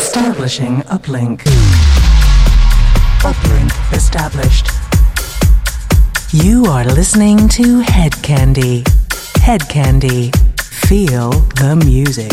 Establishing uplink. Uplink established. You are listening to Head Candy. Head Candy. Feel the music.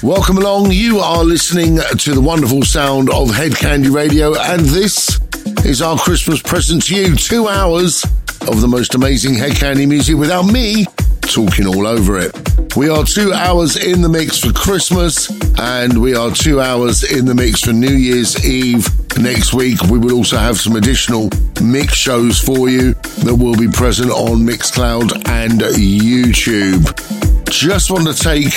Welcome along. You are listening to the wonderful sound of Head Candy Radio, and this is our Christmas present to you. Two hours of the most amazing Head Candy music without me talking all over it. We are two hours in the mix for Christmas and we are two hours in the mix for New Year's Eve. Next week, we will also have some additional mix shows for you that will be present on Mixcloud and YouTube. Just want to take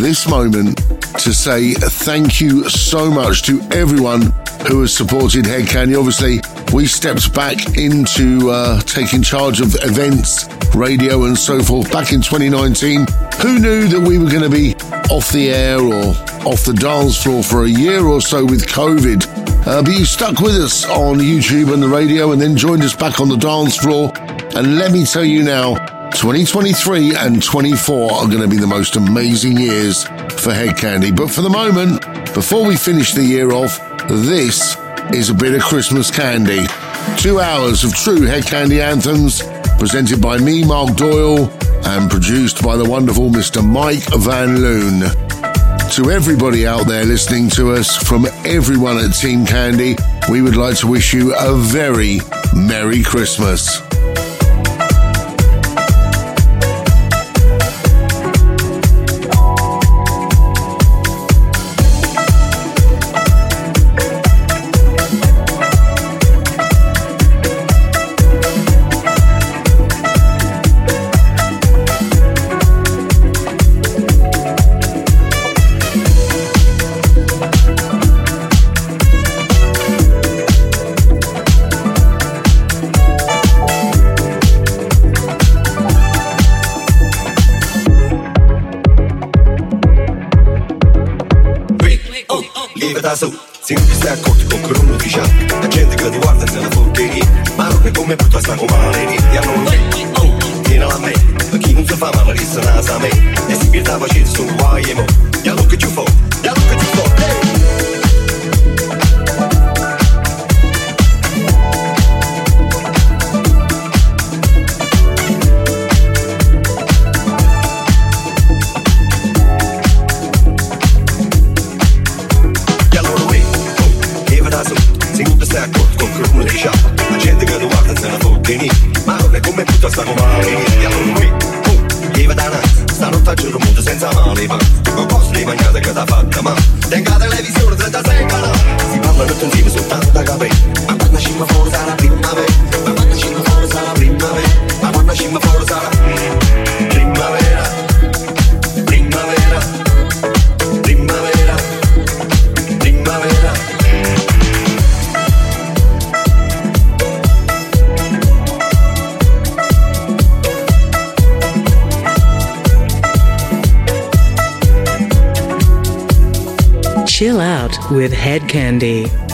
this moment to say thank you so much to everyone who has supported Head Candy. Obviously, we stepped back into uh, taking charge of events, radio, and so forth back in 2019. Who knew that we were going to be off the air or off the dance floor for a year or so with COVID? Uh, but you stuck with us on YouTube and the radio and then joined us back on the dance floor. And let me tell you now, 2023 and 24 are going to be the most amazing years for Head Candy. But for the moment, before we finish the year off, this is a bit of Christmas candy. Two hours of true Head Candy anthems presented by me, Mark Doyle, and produced by the wonderful Mr. Mike Van Loon. To everybody out there listening to us, from everyone at Team Candy, we would like to wish you a very Merry Christmas. tassu Se non ti stai accorto con che non ti La gente che ti guarda se porcheria Ma non è come brutta sta comare E allora, oh, tienila a me. Per chi non si fa male, resta nasa a me. E si pierde la pazienza, sono guai e mo E allora che ci fa? With Head Candy.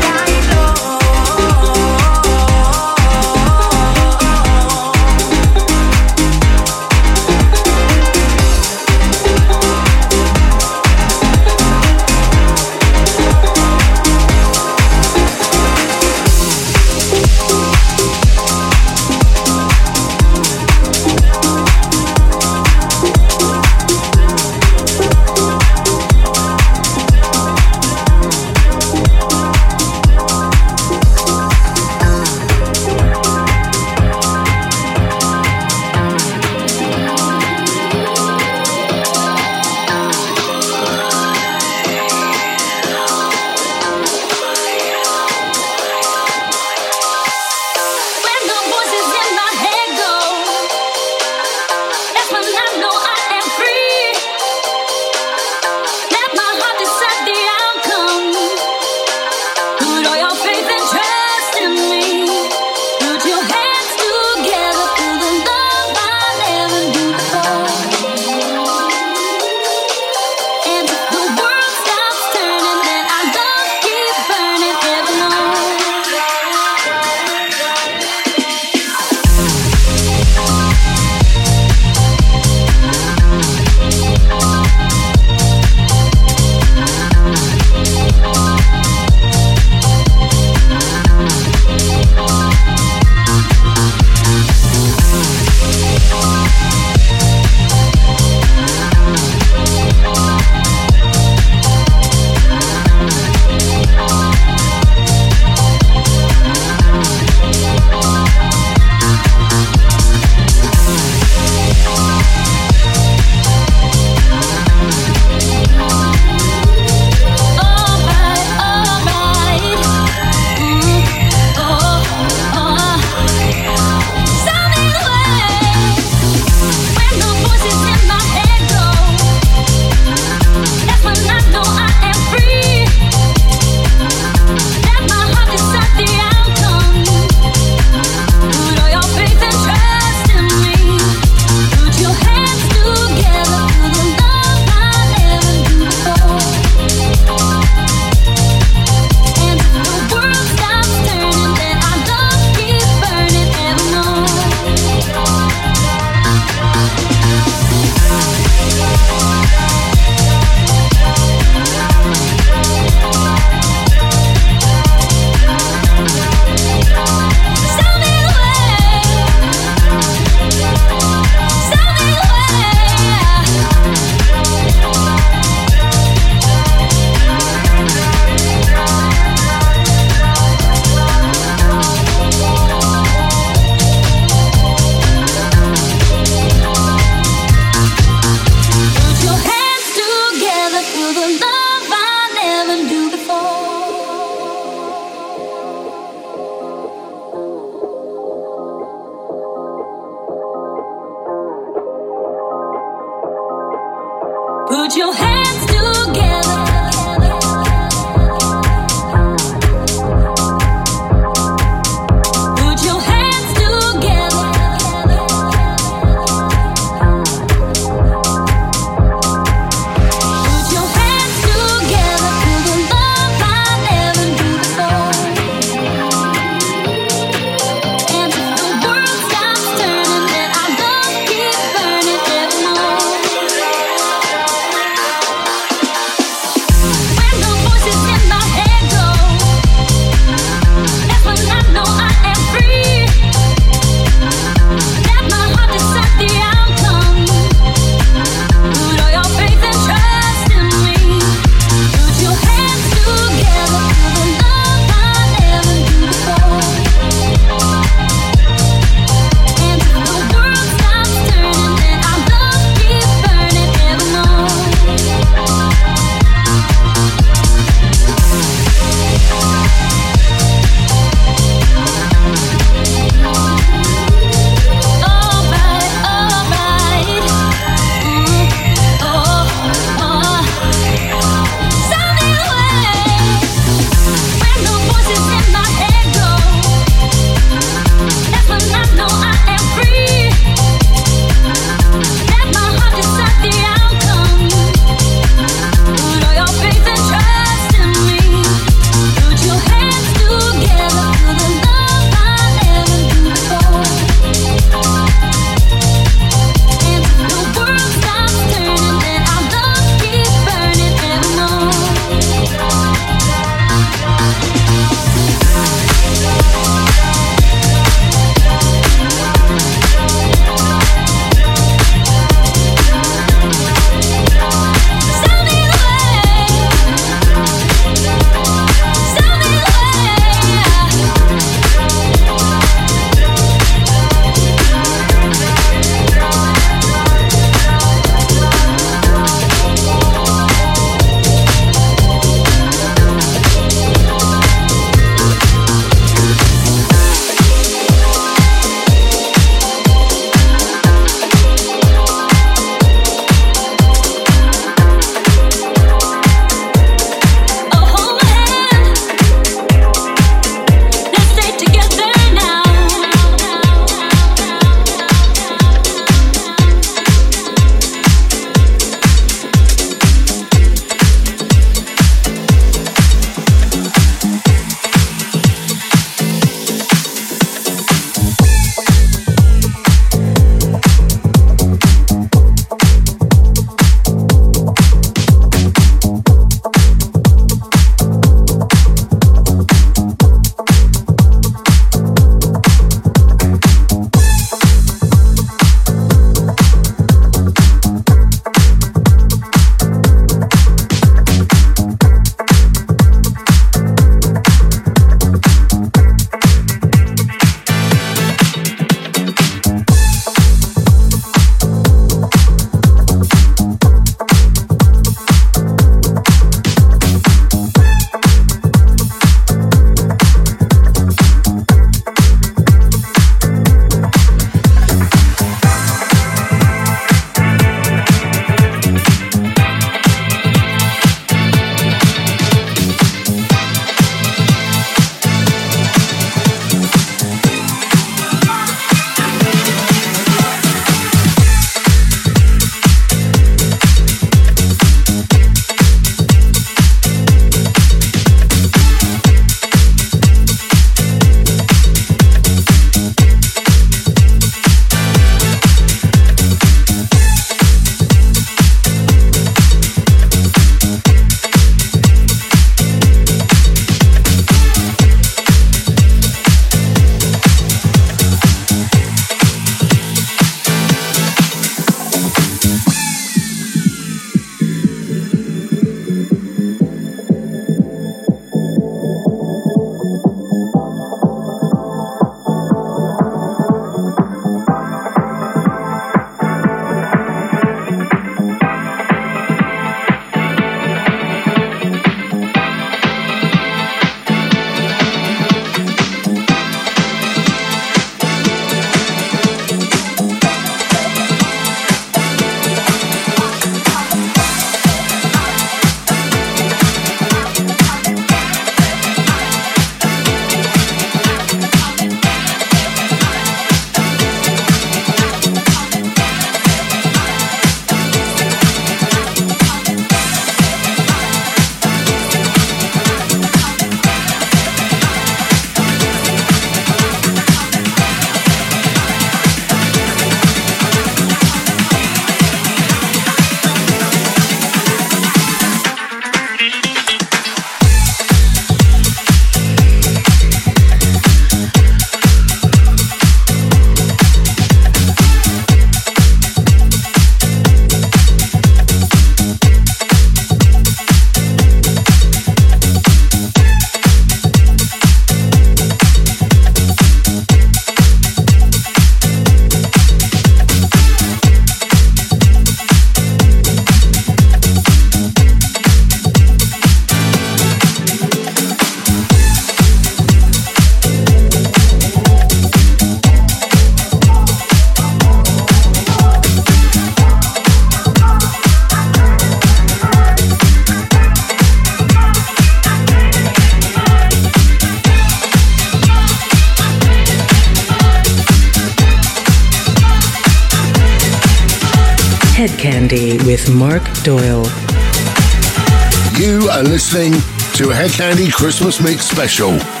Candy Christmas Mix Special.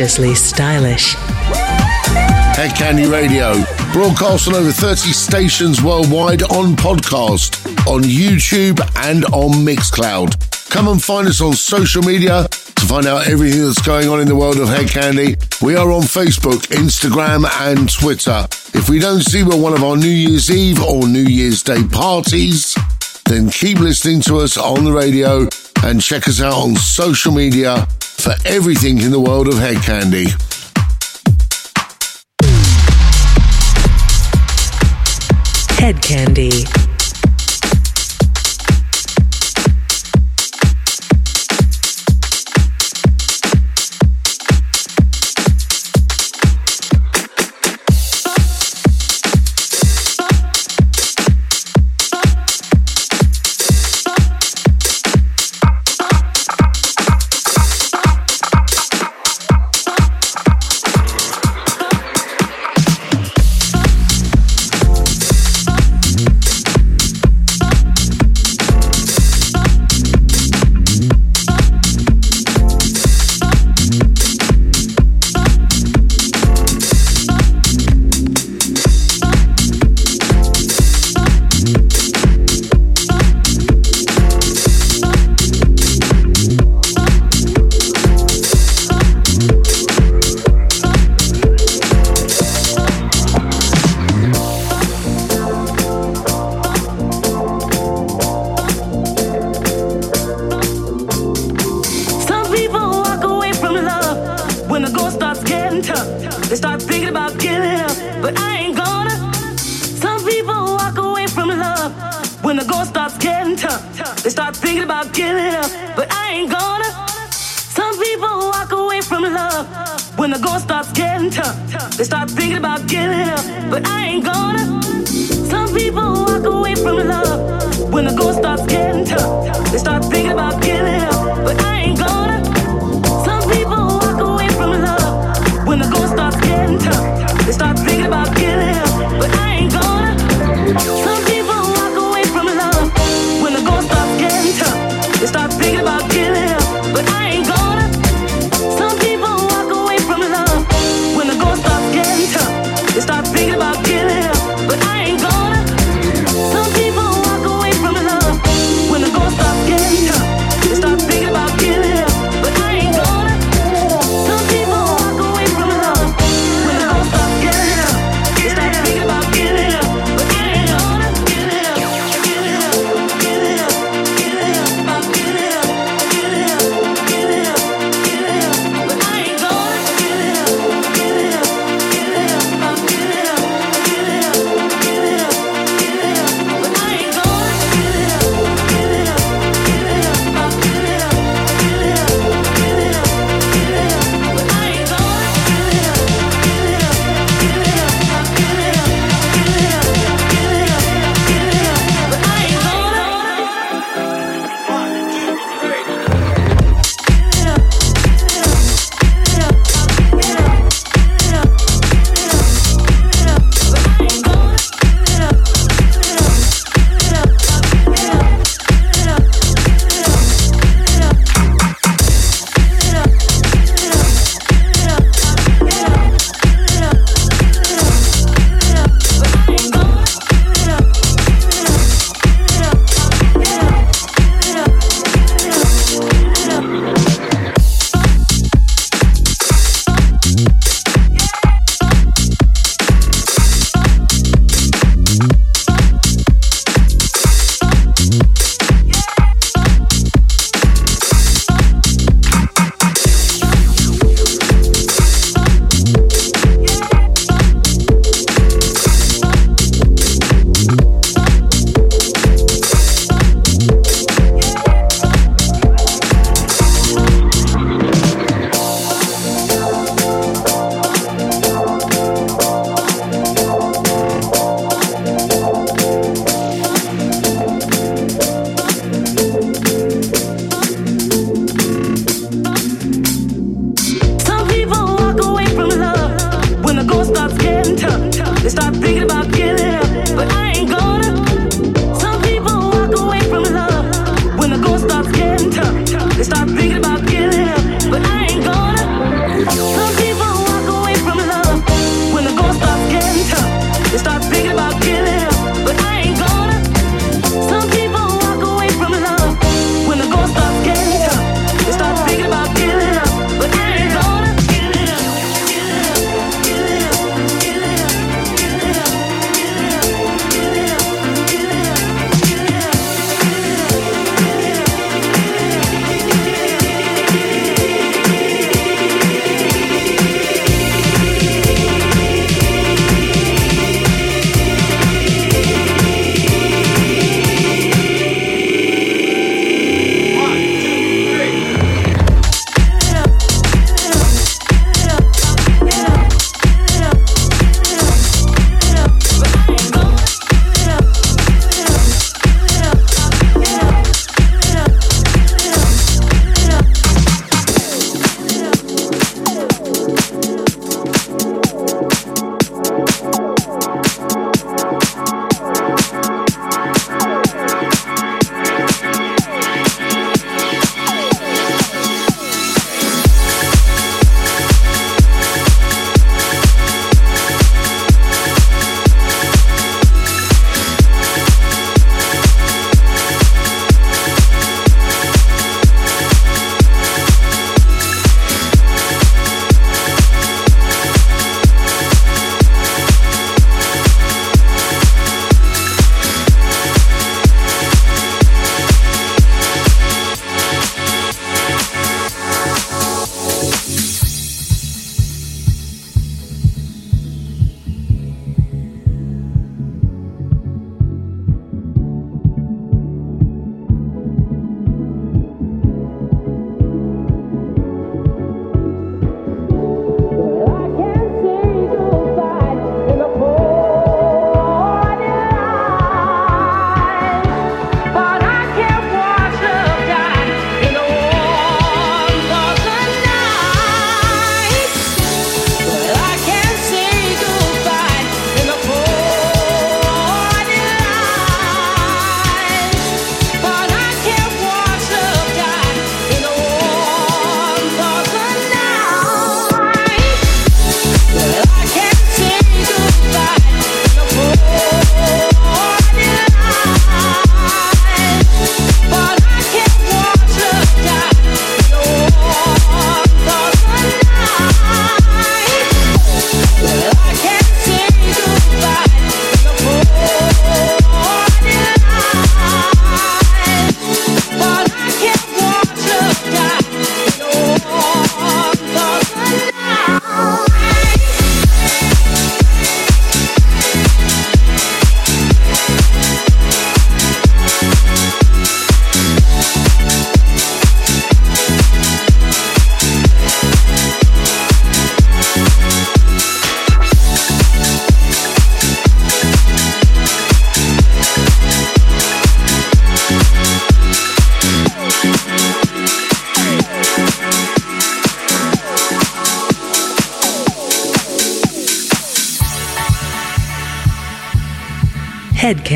Deliciously stylish. Head Candy Radio, broadcast on over 30 stations worldwide on podcast, on YouTube, and on Mixcloud. Come and find us on social media to find out everything that's going on in the world of Head Candy. We are on Facebook, Instagram, and Twitter. If we don't see you at one of our New Year's Eve or New Year's Day parties, then keep listening to us on the radio and check us out on social media for everything in the world of Head Candy. Head Candy.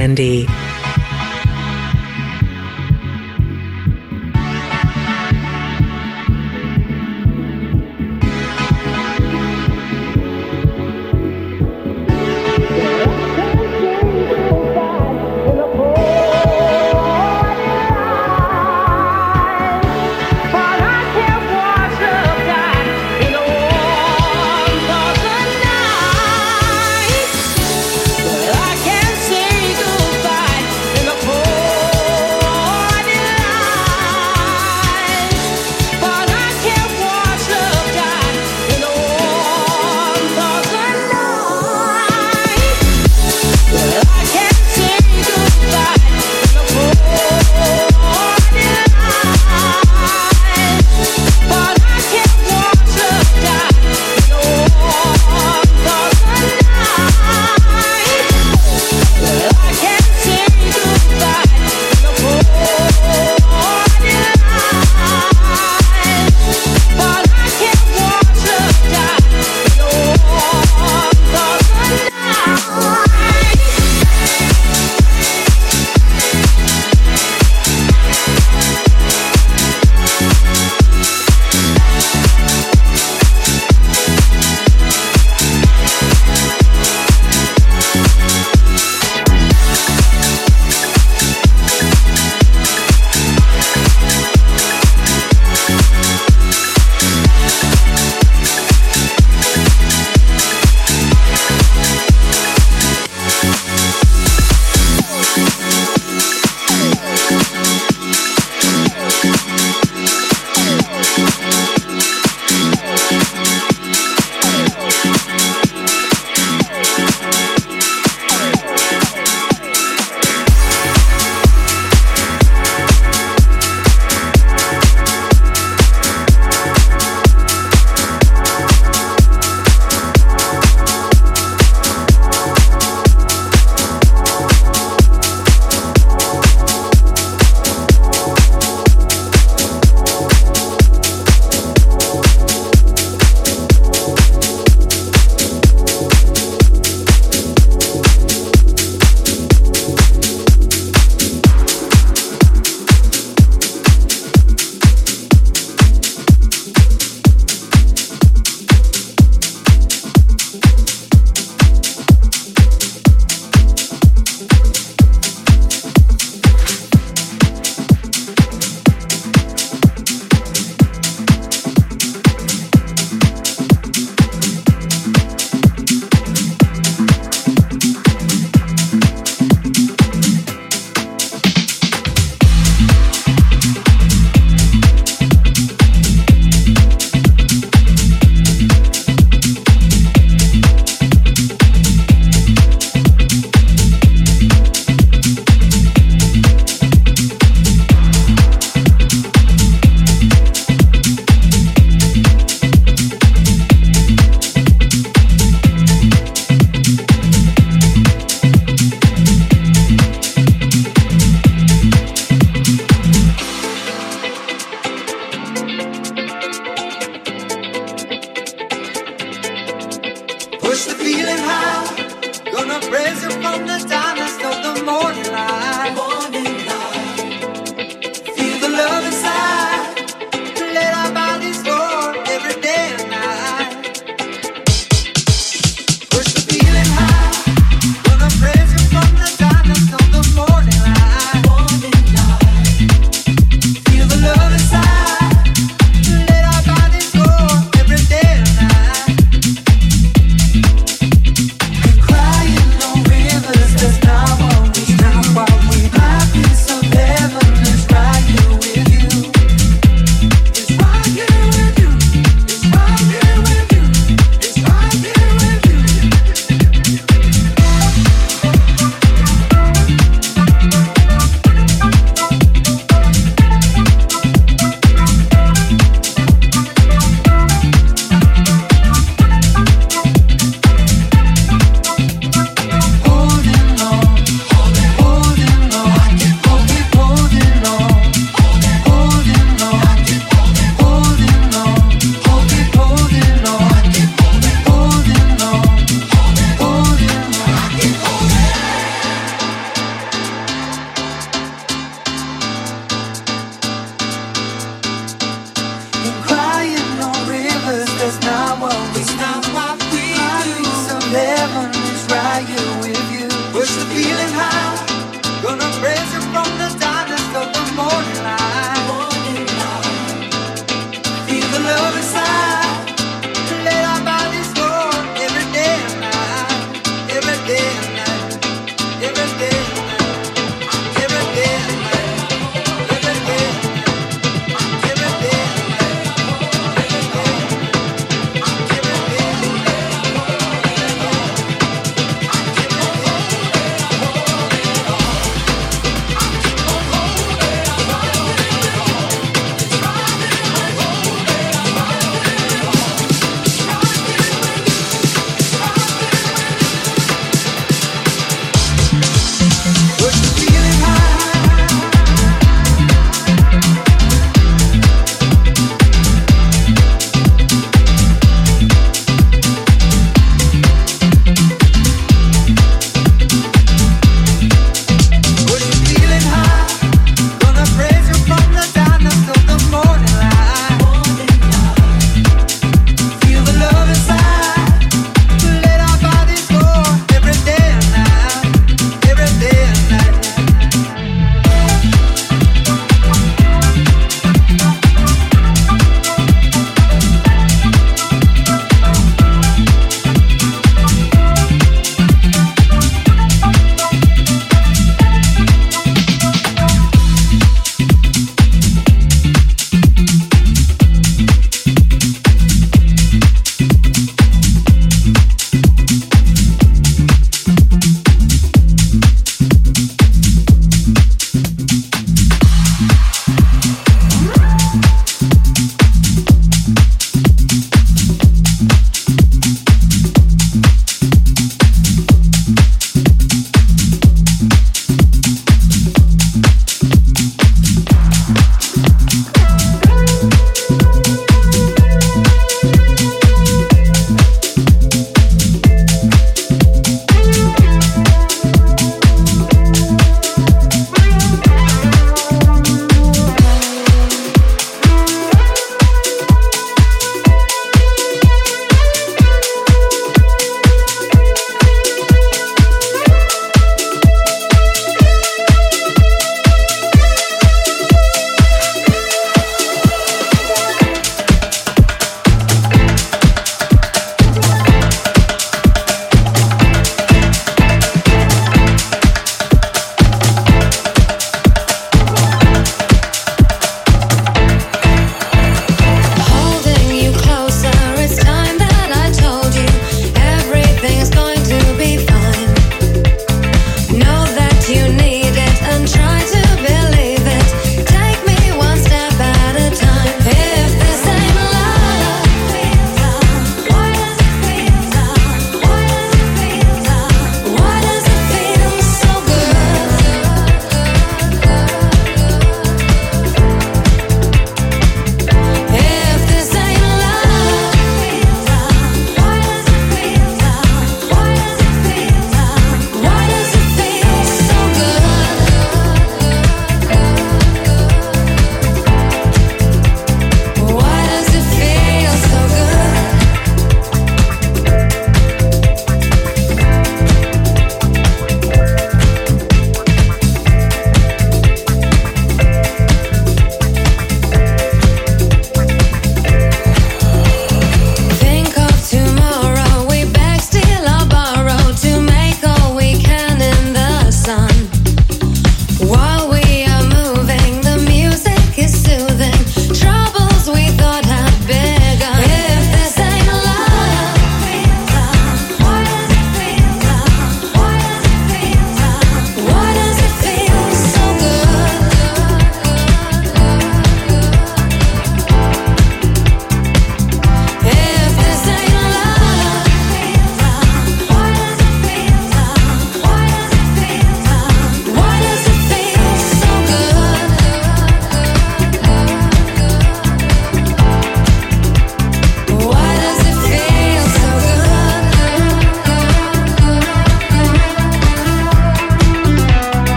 Candy.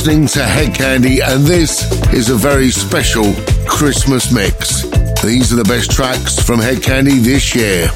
listening to Head Candy, and this is a very special Christmas mix. These are the best tracks from Head Candy this year.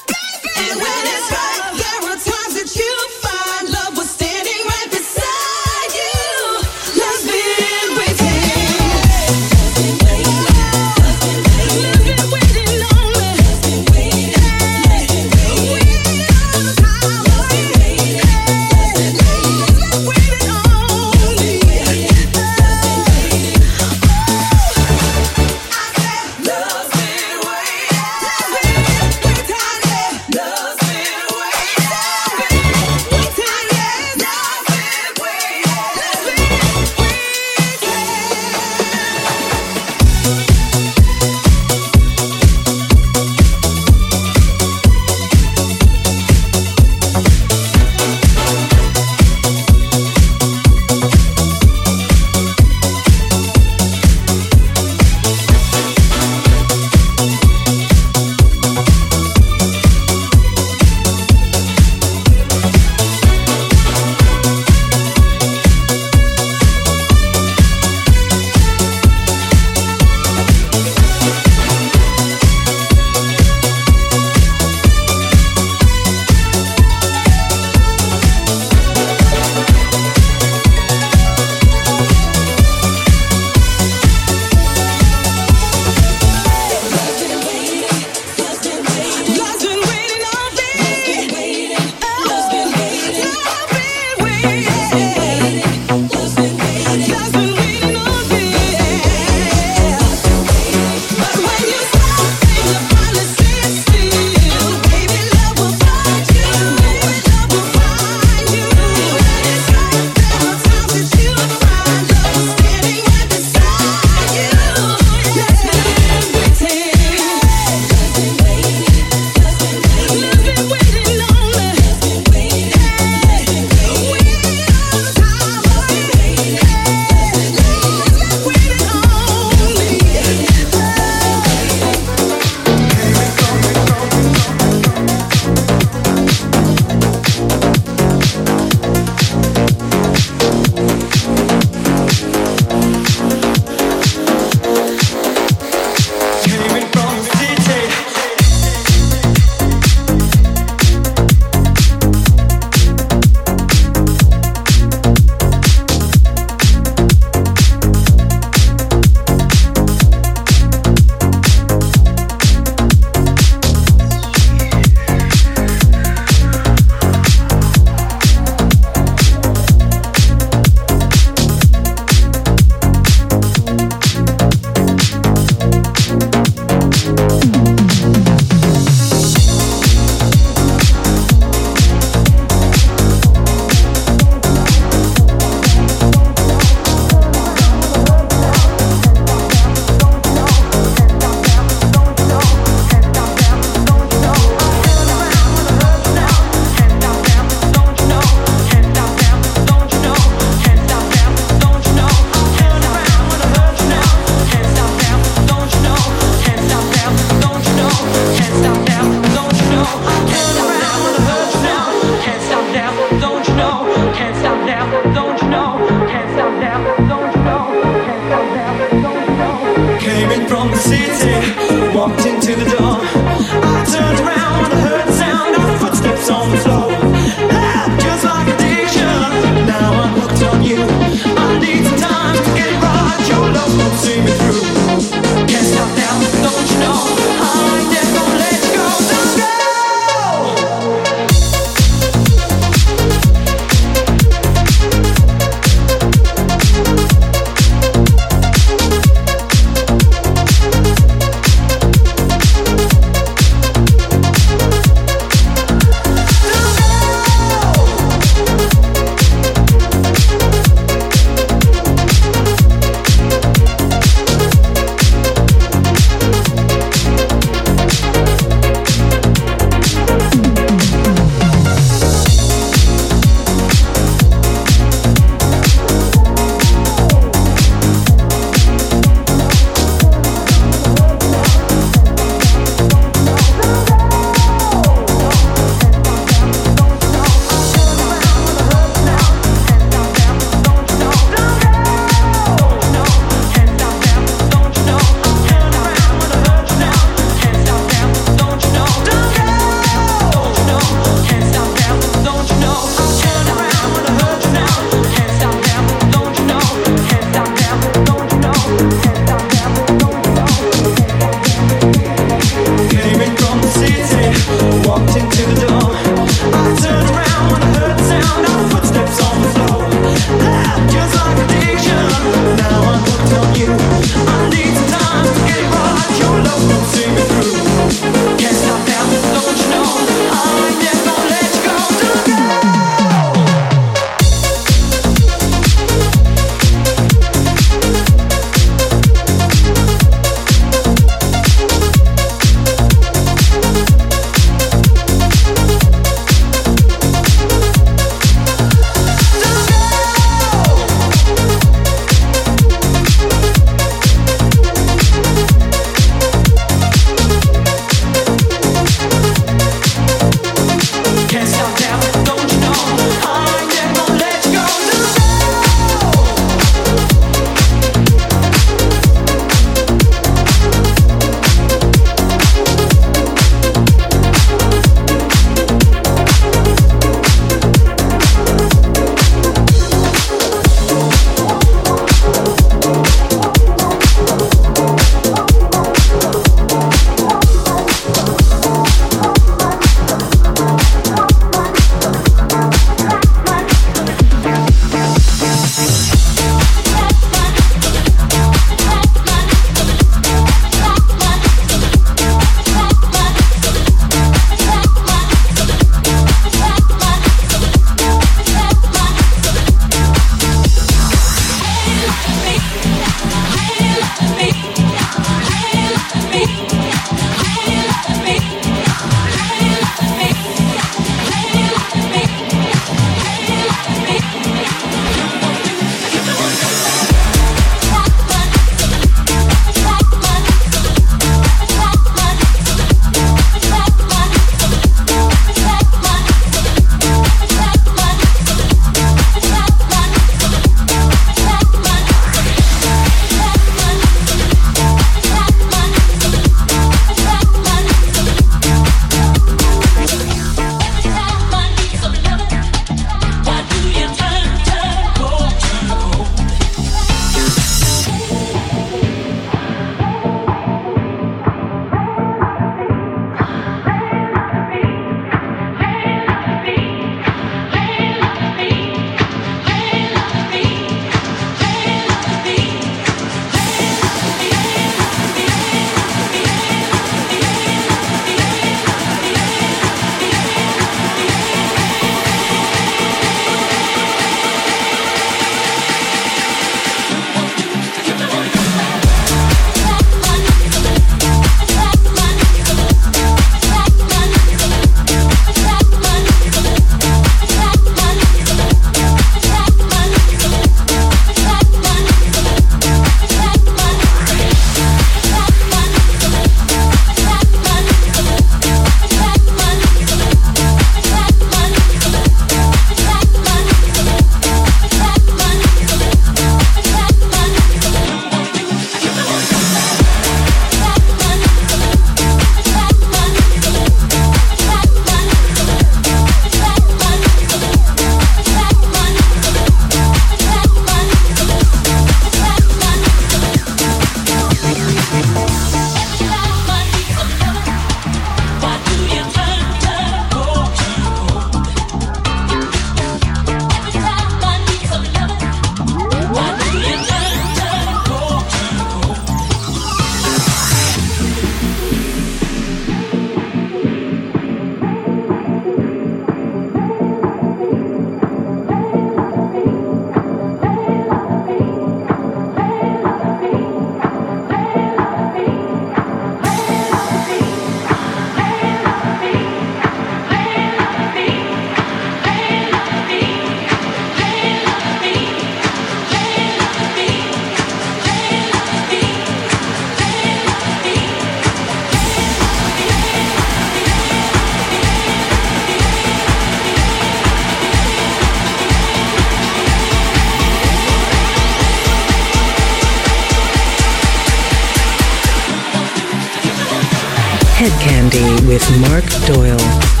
Hed Kandi with Mark Doyle.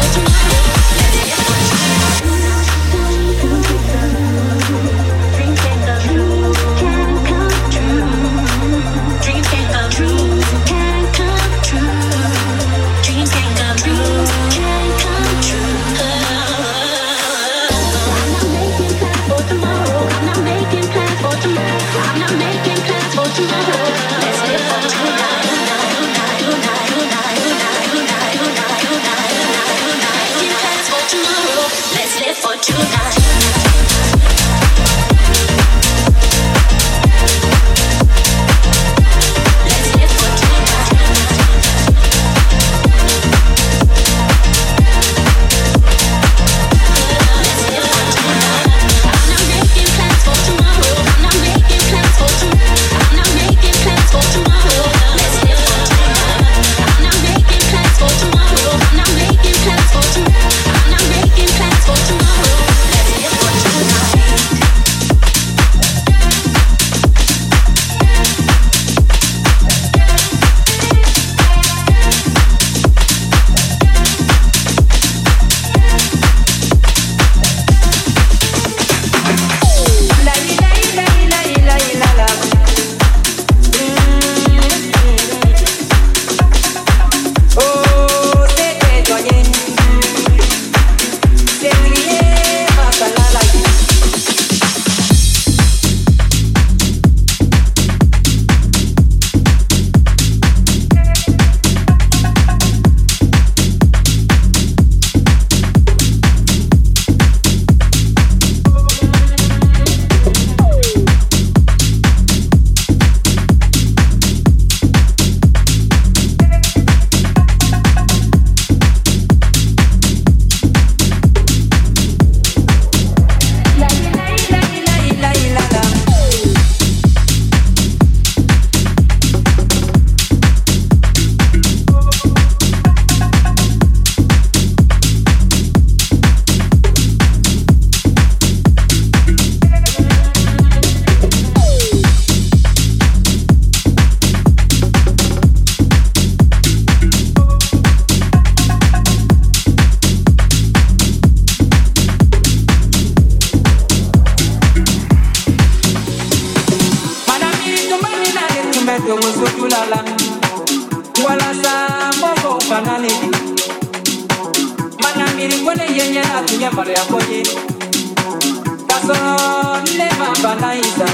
Don't you? yakoye kasolo leva banaiza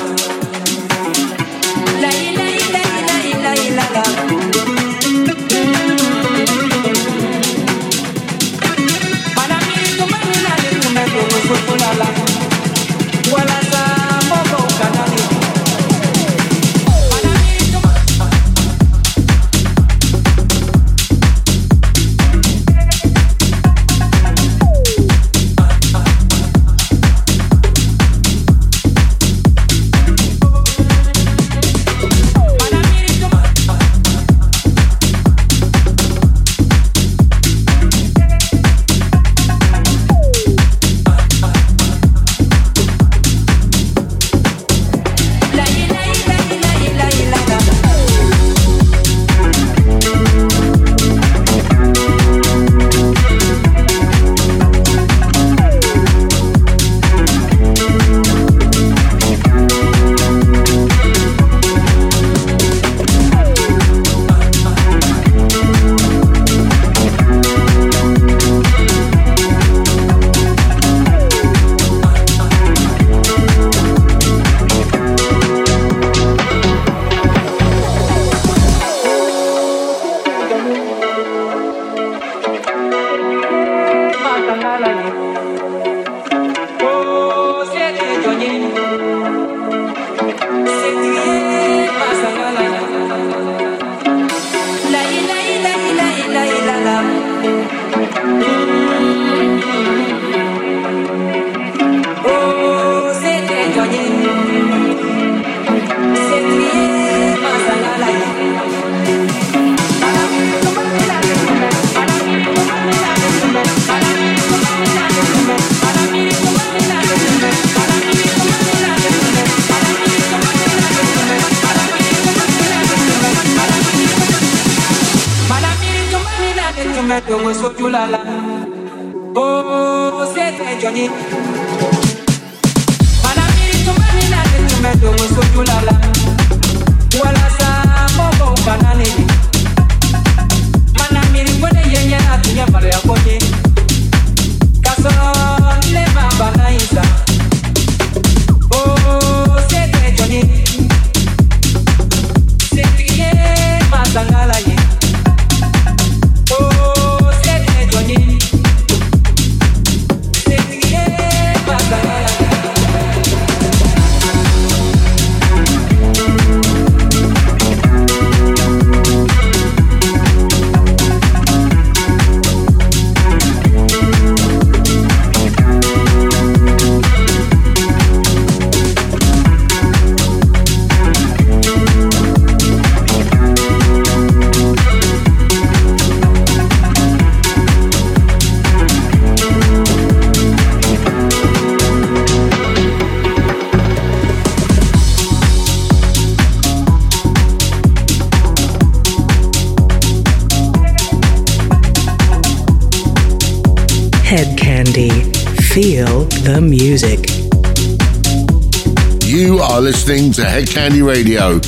to Hed Kandi Radio.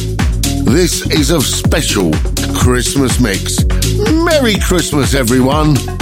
This is a special Christmas mix. Merry Christmas, everyone!